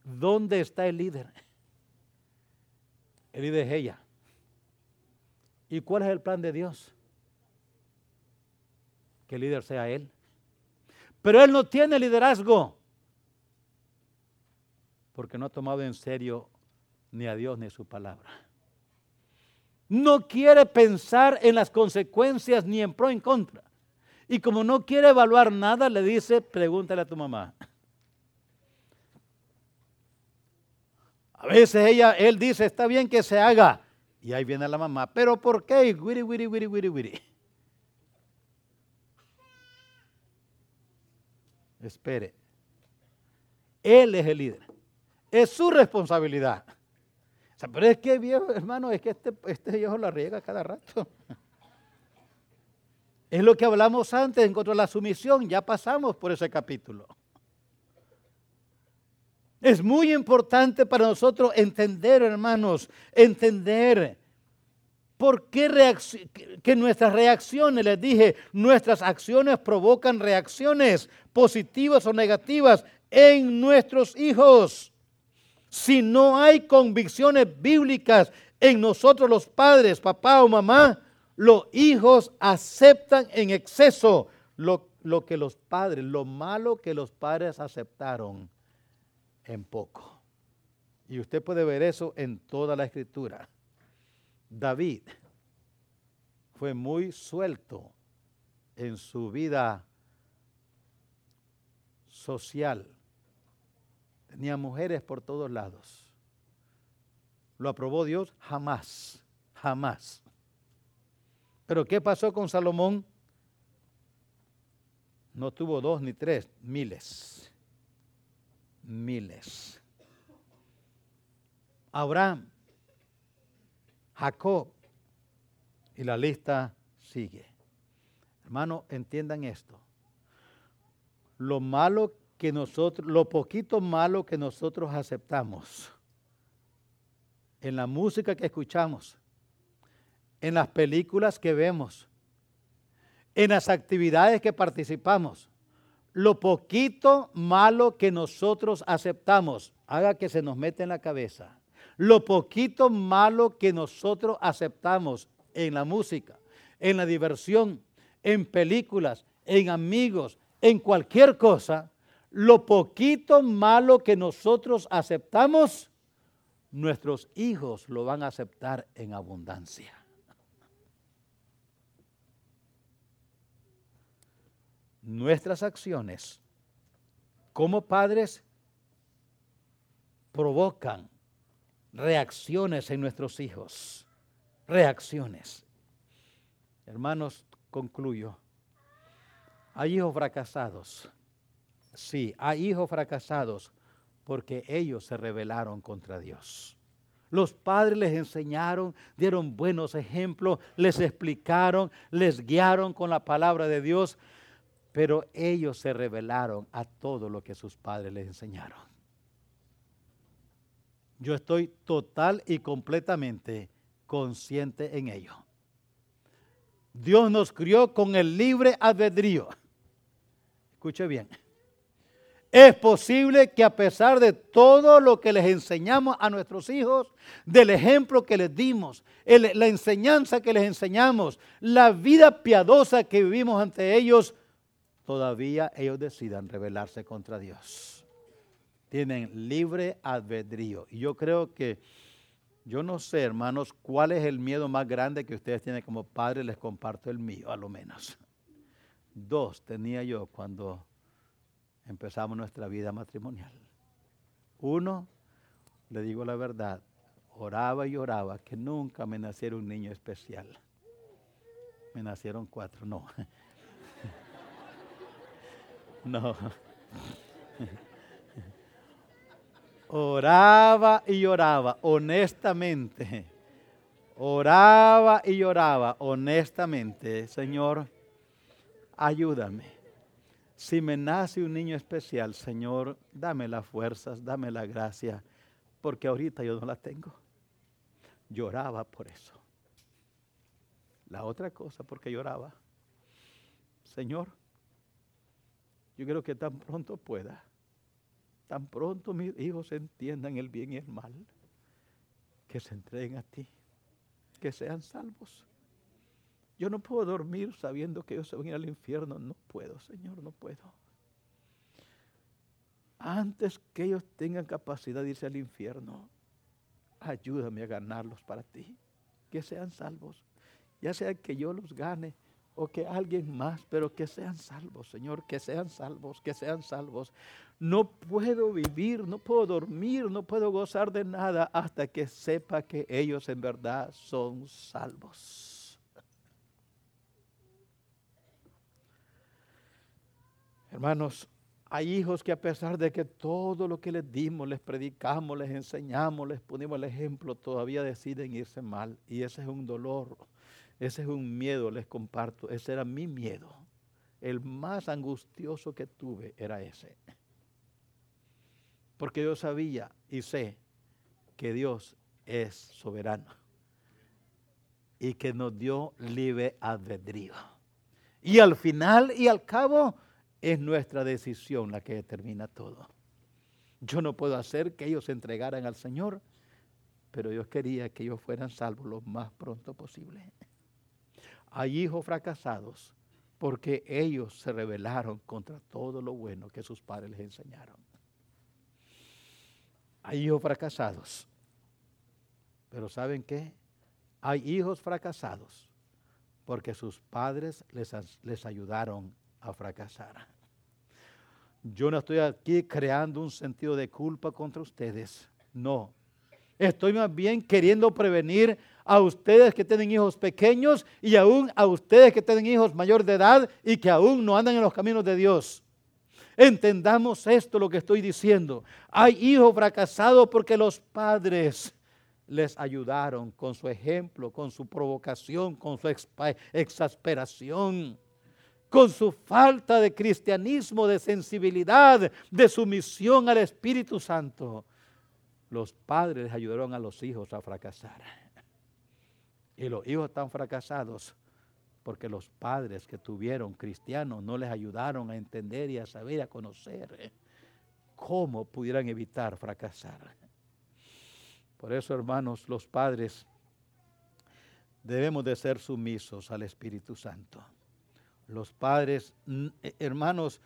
¿Dónde está el líder? El líder es ella. ¿Y cuál es el plan de Dios? Que el líder sea él. Pero él no tiene liderazgo porque no ha tomado en serio ni a Dios ni su palabra. No quiere pensar en las consecuencias ni en pro ni en contra. Y como no quiere evaluar nada, le dice, pregúntale a tu mamá. A veces ella, él dice, está bien que se haga. Y ahí viene la mamá, pero ¿por qué? Wiri, wiri, wiri, wiri, wiri. Espere. Él es el líder. Es su responsabilidad. Pero es que viejo, hermano, es que este, este viejo la riega cada rato. *laughs* Es lo que hablamos antes en cuanto a la sumisión, ya pasamos por ese capítulo. Es muy importante para nosotros entender, hermanos, entender por qué que nuestras reacciones, les dije, nuestras acciones provocan reacciones positivas o negativas en nuestros hijos. Si no hay convicciones bíblicas en nosotros los padres, papá o mamá, los hijos aceptan en exceso lo, lo que los padres, lo malo que los padres aceptaron en poco. Y usted puede ver eso en toda la escritura. David fue muy suelto en su vida social. Tenía mujeres por todos lados. ¿Lo aprobó Dios? Jamás, jamás. Pero ¿qué pasó con Salomón? No tuvo dos ni tres, miles miles. Abraham, Jacob, y la lista sigue. Hermano, entiendan esto. Lo malo que nosotros, lo poquito malo que nosotros aceptamos en la música que escuchamos, en las películas que vemos, en las actividades que participamos, lo poquito malo que nosotros aceptamos, haga que se nos mete en la cabeza. Lo poquito malo que nosotros aceptamos en la música, en la diversión, en películas, en amigos, en cualquier cosa, lo poquito malo que nosotros aceptamos, nuestros hijos lo van a aceptar en abundancia. nuestras acciones como padres provocan reacciones en nuestros hijos. Reacciones. Hermanos, concluyo. Hay hijos fracasados. Sí, hay hijos fracasados porque ellos se rebelaron contra Dios. Los padres les enseñaron, dieron buenos ejemplos, les explicaron, les guiaron con la palabra de Dios, pero ellos se rebelaron a todo lo que sus padres les enseñaron. Yo estoy total y completamente consciente en ello. Dios nos crió con el libre albedrío. Escuche bien. Es posible que a pesar de todo lo que les enseñamos a nuestros hijos, del ejemplo que les dimos, la enseñanza que les enseñamos, la vida piadosa que vivimos ante ellos, todavía ellos decidan rebelarse contra Dios. Tienen libre albedrío. Y yo creo que, yo no sé, hermanos, cuál es el miedo más grande que ustedes tienen como padres, les comparto el mío, a lo menos. Dos tenía yo cuando empezamos nuestra vida matrimonial. Uno, le digo la verdad, oraba y oraba que nunca me naciera un niño especial. Me nacieron cuatro, no. *laughs* No. Oraba y lloraba, honestamente. Oraba y lloraba, honestamente. Señor, ayúdame. Si me nace un niño especial, Señor, dame las fuerzas, dame la gracia, porque ahorita yo no la tengo. Lloraba por eso. La otra cosa, porque lloraba, Señor, yo quiero que tan pronto pueda, tan pronto mis hijos entiendan el bien y el mal, que se entreguen a ti, que sean salvos. Yo no puedo dormir sabiendo que ellos se van a ir al infierno. No puedo, Señor, no puedo. Antes que ellos tengan capacidad de irse al infierno, ayúdame a ganarlos para ti. Que sean salvos. Ya sea que yo los gane o que alguien más, pero que sean salvos, Señor, que sean salvos, que sean salvos. No puedo vivir, no puedo dormir, no puedo gozar de nada hasta que sepa que ellos en verdad son salvos. Hermanos, hay hijos que a pesar de que todo lo que les dimos, les predicamos, les enseñamos, les ponemos el ejemplo, todavía deciden irse mal. Y ese es un dolor ese es un miedo, les comparto. Ese era mi miedo. El más angustioso que tuve era ese. Porque yo sabía y sé que Dios es soberano y que nos dio libre albedrío. Y al final y al cabo es nuestra decisión la que determina todo. Yo no puedo hacer que ellos se entregaran al Señor, pero Dios quería que ellos fueran salvos lo más pronto posible. Hay hijos fracasados porque ellos se rebelaron contra todo lo bueno que sus padres les enseñaron. Hay hijos fracasados. Pero ¿saben qué? Hay hijos fracasados porque sus padres les, les ayudaron a fracasar. Yo no estoy aquí creando un sentido de culpa contra ustedes. No. Estoy más bien queriendo prevenir a ustedes que tienen hijos pequeños y aún a ustedes que tienen hijos mayor de edad y que aún no andan en los caminos de Dios. Entendamos esto lo que estoy diciendo. Hay hijos fracasados porque los padres les ayudaron con su ejemplo, con su provocación, con su exasperación, con su falta de cristianismo, de sensibilidad, de sumisión al Espíritu Santo. Los padres ayudaron a los hijos a fracasar. Y los hijos están fracasados porque los padres que tuvieron cristianos no les ayudaron a entender y a saber, a conocer cómo pudieran evitar fracasar. Por eso, hermanos, los padres debemos de ser sumisos al Espíritu Santo. Los padres, eh, hermanos,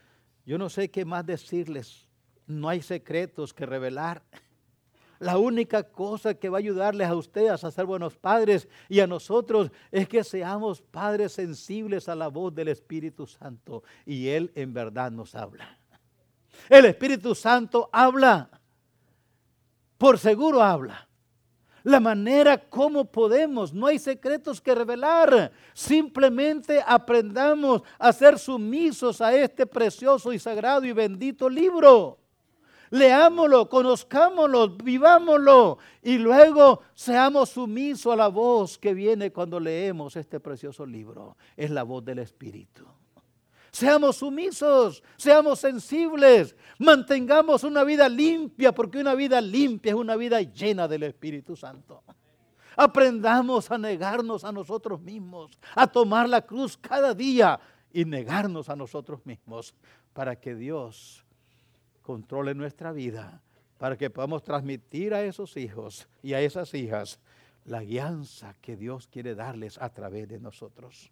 yo no sé qué más decirles. No hay secretos que revelar. *laughs* La única cosa que va a ayudarles a ustedes a ser buenos padres y a nosotros es que seamos padres sensibles a la voz del Espíritu Santo. Y Él en verdad nos habla. El Espíritu Santo habla. Por seguro habla. La manera como podemos, no hay secretos que revelar. Simplemente aprendamos a ser sumisos a este precioso y sagrado y bendito libro leámoslo, conozcámoslo, vivámoslo y luego seamos sumisos a la voz que viene cuando leemos este precioso libro. Es la voz del Espíritu. Seamos sumisos, seamos sensibles, mantengamos una vida limpia, porque una vida limpia es una vida llena del Espíritu Santo. Aprendamos a negarnos a nosotros mismos, a tomar la cruz cada día y negarnos a nosotros mismos para que Dios controle nuestra vida para que podamos transmitir a esos hijos y a esas hijas la guianza que Dios quiere darles a través de nosotros.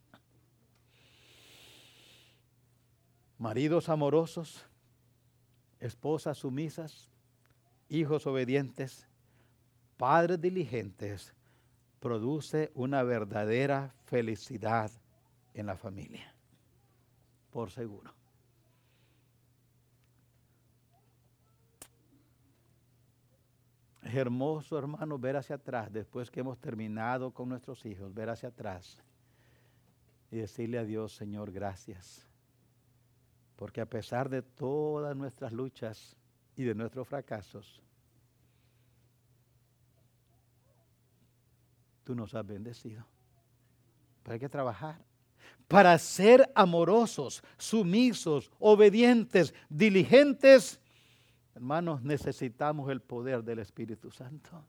Maridos amorosos, esposas sumisas, hijos obedientes, padres diligentes, produce una verdadera felicidad en la familia, por seguro. Es hermoso, hermano, ver hacia atrás, después que hemos terminado con nuestros hijos, ver hacia atrás y decirle a Dios, Señor, gracias. Porque a pesar de todas nuestras luchas y de nuestros fracasos, tú nos has bendecido. Pero hay que trabajar para ser amorosos, sumisos, obedientes, diligentes Hermanos, necesitamos el poder del Espíritu Santo.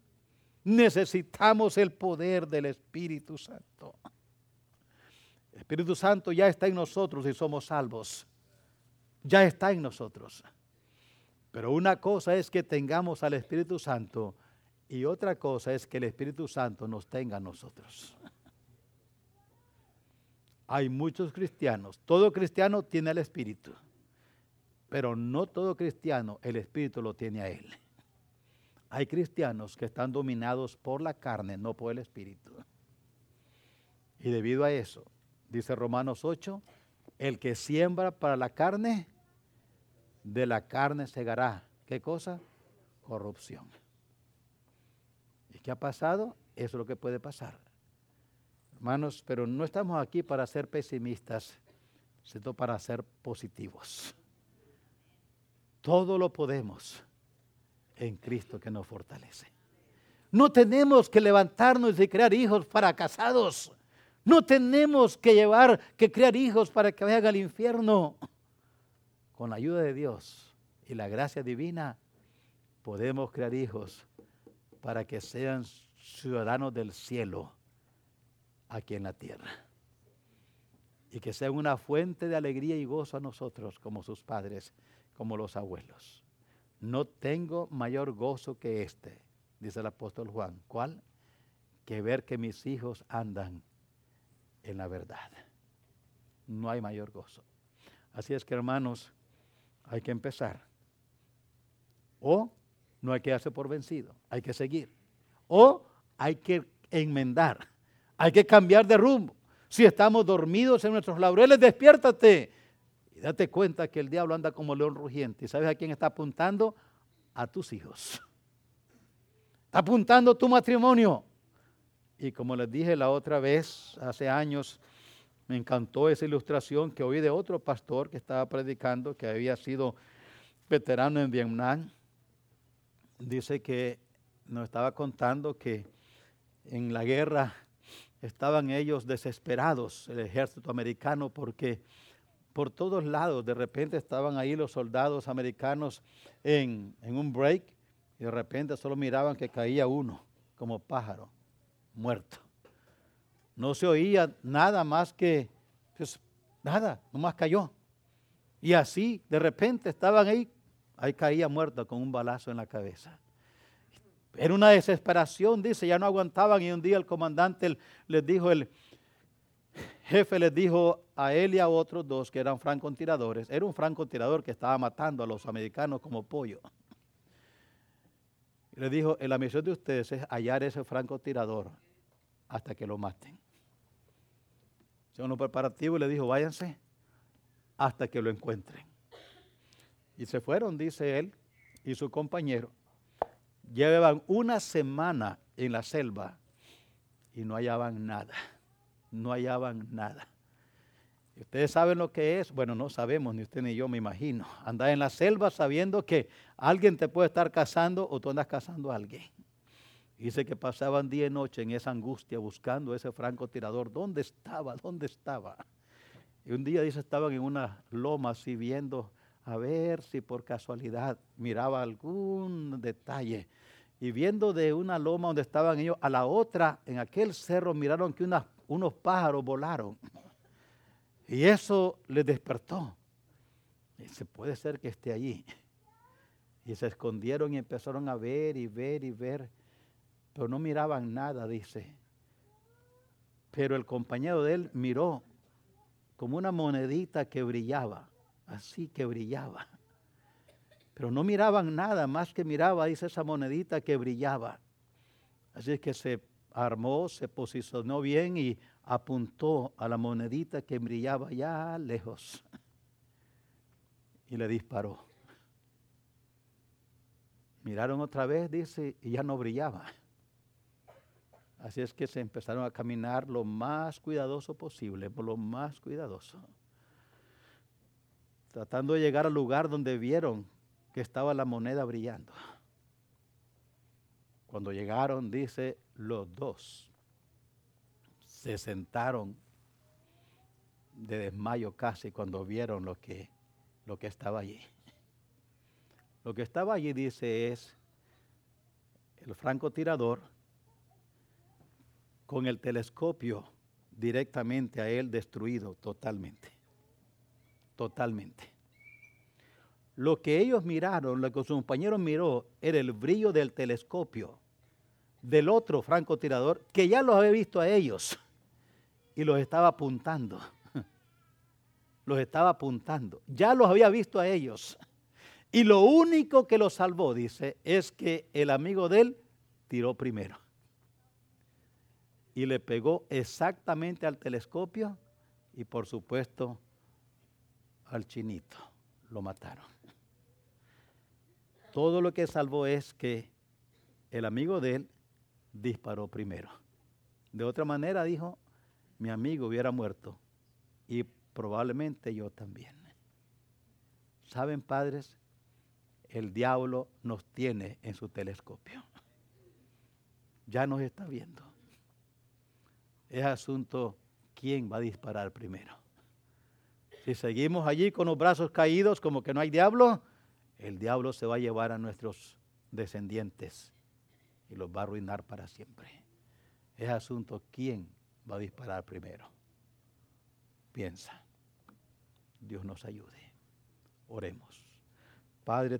Necesitamos el poder del Espíritu Santo. El Espíritu Santo ya está en nosotros y somos salvos. Ya está en nosotros. Pero una cosa es que tengamos al Espíritu Santo y otra cosa es que el Espíritu Santo nos tenga a nosotros. *laughs* Hay muchos cristianos. Todo cristiano tiene el Espíritu. Pero no todo cristiano el Espíritu lo tiene a él. *laughs* Hay cristianos que están dominados por la carne, no por el Espíritu. Y debido a eso, dice Romanos 8, el que siembra para la carne, de la carne segará. ¿Qué cosa? Corrupción. ¿Y qué ha pasado? Eso es lo que puede pasar. Hermanos, pero no estamos aquí para ser pesimistas, sino para ser positivos. Todo lo podemos en Cristo que nos fortalece. No tenemos que levantarnos y crear hijos fracasados. No tenemos que llevar, que crear hijos para que vayan al infierno. Con la ayuda de Dios y la gracia divina, podemos crear hijos para que sean ciudadanos del cielo aquí en la tierra. Y que sean una fuente de alegría y gozo a nosotros como sus padres como los abuelos. No tengo mayor gozo que este, dice el apóstol Juan. ¿Cuál? Que ver que mis hijos andan en la verdad. No hay mayor gozo. Así es que hermanos, hay que empezar. O no hay que darse por vencido, hay que seguir. O hay que enmendar, hay que cambiar de rumbo. Si estamos dormidos en nuestros laureles, despiértate date cuenta que el diablo anda como león rugiente. ¿Y sabes a quién está apuntando? A tus hijos. Está apuntando tu matrimonio. Y como les dije la otra vez, hace años, me encantó esa ilustración que oí de otro pastor que estaba predicando, que había sido veterano en Vietnam. Dice que nos estaba contando que en la guerra estaban ellos desesperados, el ejército americano, porque por todos lados. De repente estaban ahí los soldados americanos en, un break y de repente solo miraban que caía uno como pájaro, muerto. No se oía nada más que, pues, nada, nomás cayó. Y así, de repente estaban ahí, ahí caía muerto con un balazo en la cabeza. Era una desesperación, dice, ya no aguantaban y un día el comandante les dijo, el, jefe les dijo a él y a otros dos que eran francotiradores, era un francotirador que estaba matando a los americanos como pollo. Y le dijo, la misión de ustedes es hallar ese francotirador hasta que lo maten. Según los preparativos le dijo, váyanse hasta que lo encuentren. Y se fueron, dice él y su compañero. Llevaban una semana en la selva y no hallaban nada no hallaban nada. Ustedes saben lo que es, bueno, no sabemos, ni usted ni yo me imagino. *laughs* Andar en la selva sabiendo que alguien te puede estar cazando o tú andas cazando a alguien. Dice que pasaban día y noche en esa angustia buscando a ese francotirador. ¿Dónde estaba? ¿Dónde estaba? Y un día dice estaban en una loma así viendo a ver si por casualidad miraba algún detalle. Y viendo de una loma donde estaban ellos a la otra, en aquel cerro miraron que unos pájaros volaron. Y eso les despertó. Se puede ser que esté allí. Y se escondieron y empezaron a ver y ver y ver. Pero no miraban nada, dice. Pero el compañero de él miró como una monedita que brillaba. Así que brillaba. Pero no miraban nada, más que miraba, dice esa monedita que brillaba. Así es que se armó, se posicionó bien y apuntó a la monedita que brillaba allá lejos y le disparó. Miraron otra vez, dice, y ya no brillaba. Así es que se empezaron a caminar lo más cuidadoso posible, por lo más cuidadoso. Tratando de llegar al lugar donde vieron que estaba la moneda brillando. Cuando llegaron, dice, los dos se sentaron de desmayo casi cuando vieron lo que, lo que estaba allí. Lo que estaba allí, dice, es el francotirador con el telescopio directamente a él destruido totalmente. Totalmente. Lo que ellos miraron, lo que su compañero miró, era el brillo del telescopio del otro francotirador que ya los había visto a ellos y los estaba apuntando. *laughs* Los estaba apuntando. Ya los había visto a ellos. Y lo único que los salvó, dice, es que el amigo de él tiró primero. Y le pegó exactamente al telescopio y por supuesto al chinito. Lo mataron. Todo lo que salvó es que el amigo de él disparó primero. De otra manera dijo, mi amigo hubiera muerto y probablemente yo también. ¿Saben, padres? El diablo nos tiene en su telescopio. Ya nos está viendo. Es asunto quién va a disparar primero. Si seguimos allí con los brazos caídos como que no hay diablo, el diablo se va a llevar a nuestros descendientes y los va a arruinar para siempre. Es asunto quién va a disparar primero. Piensa. Dios nos ayude. Oremos. Padre,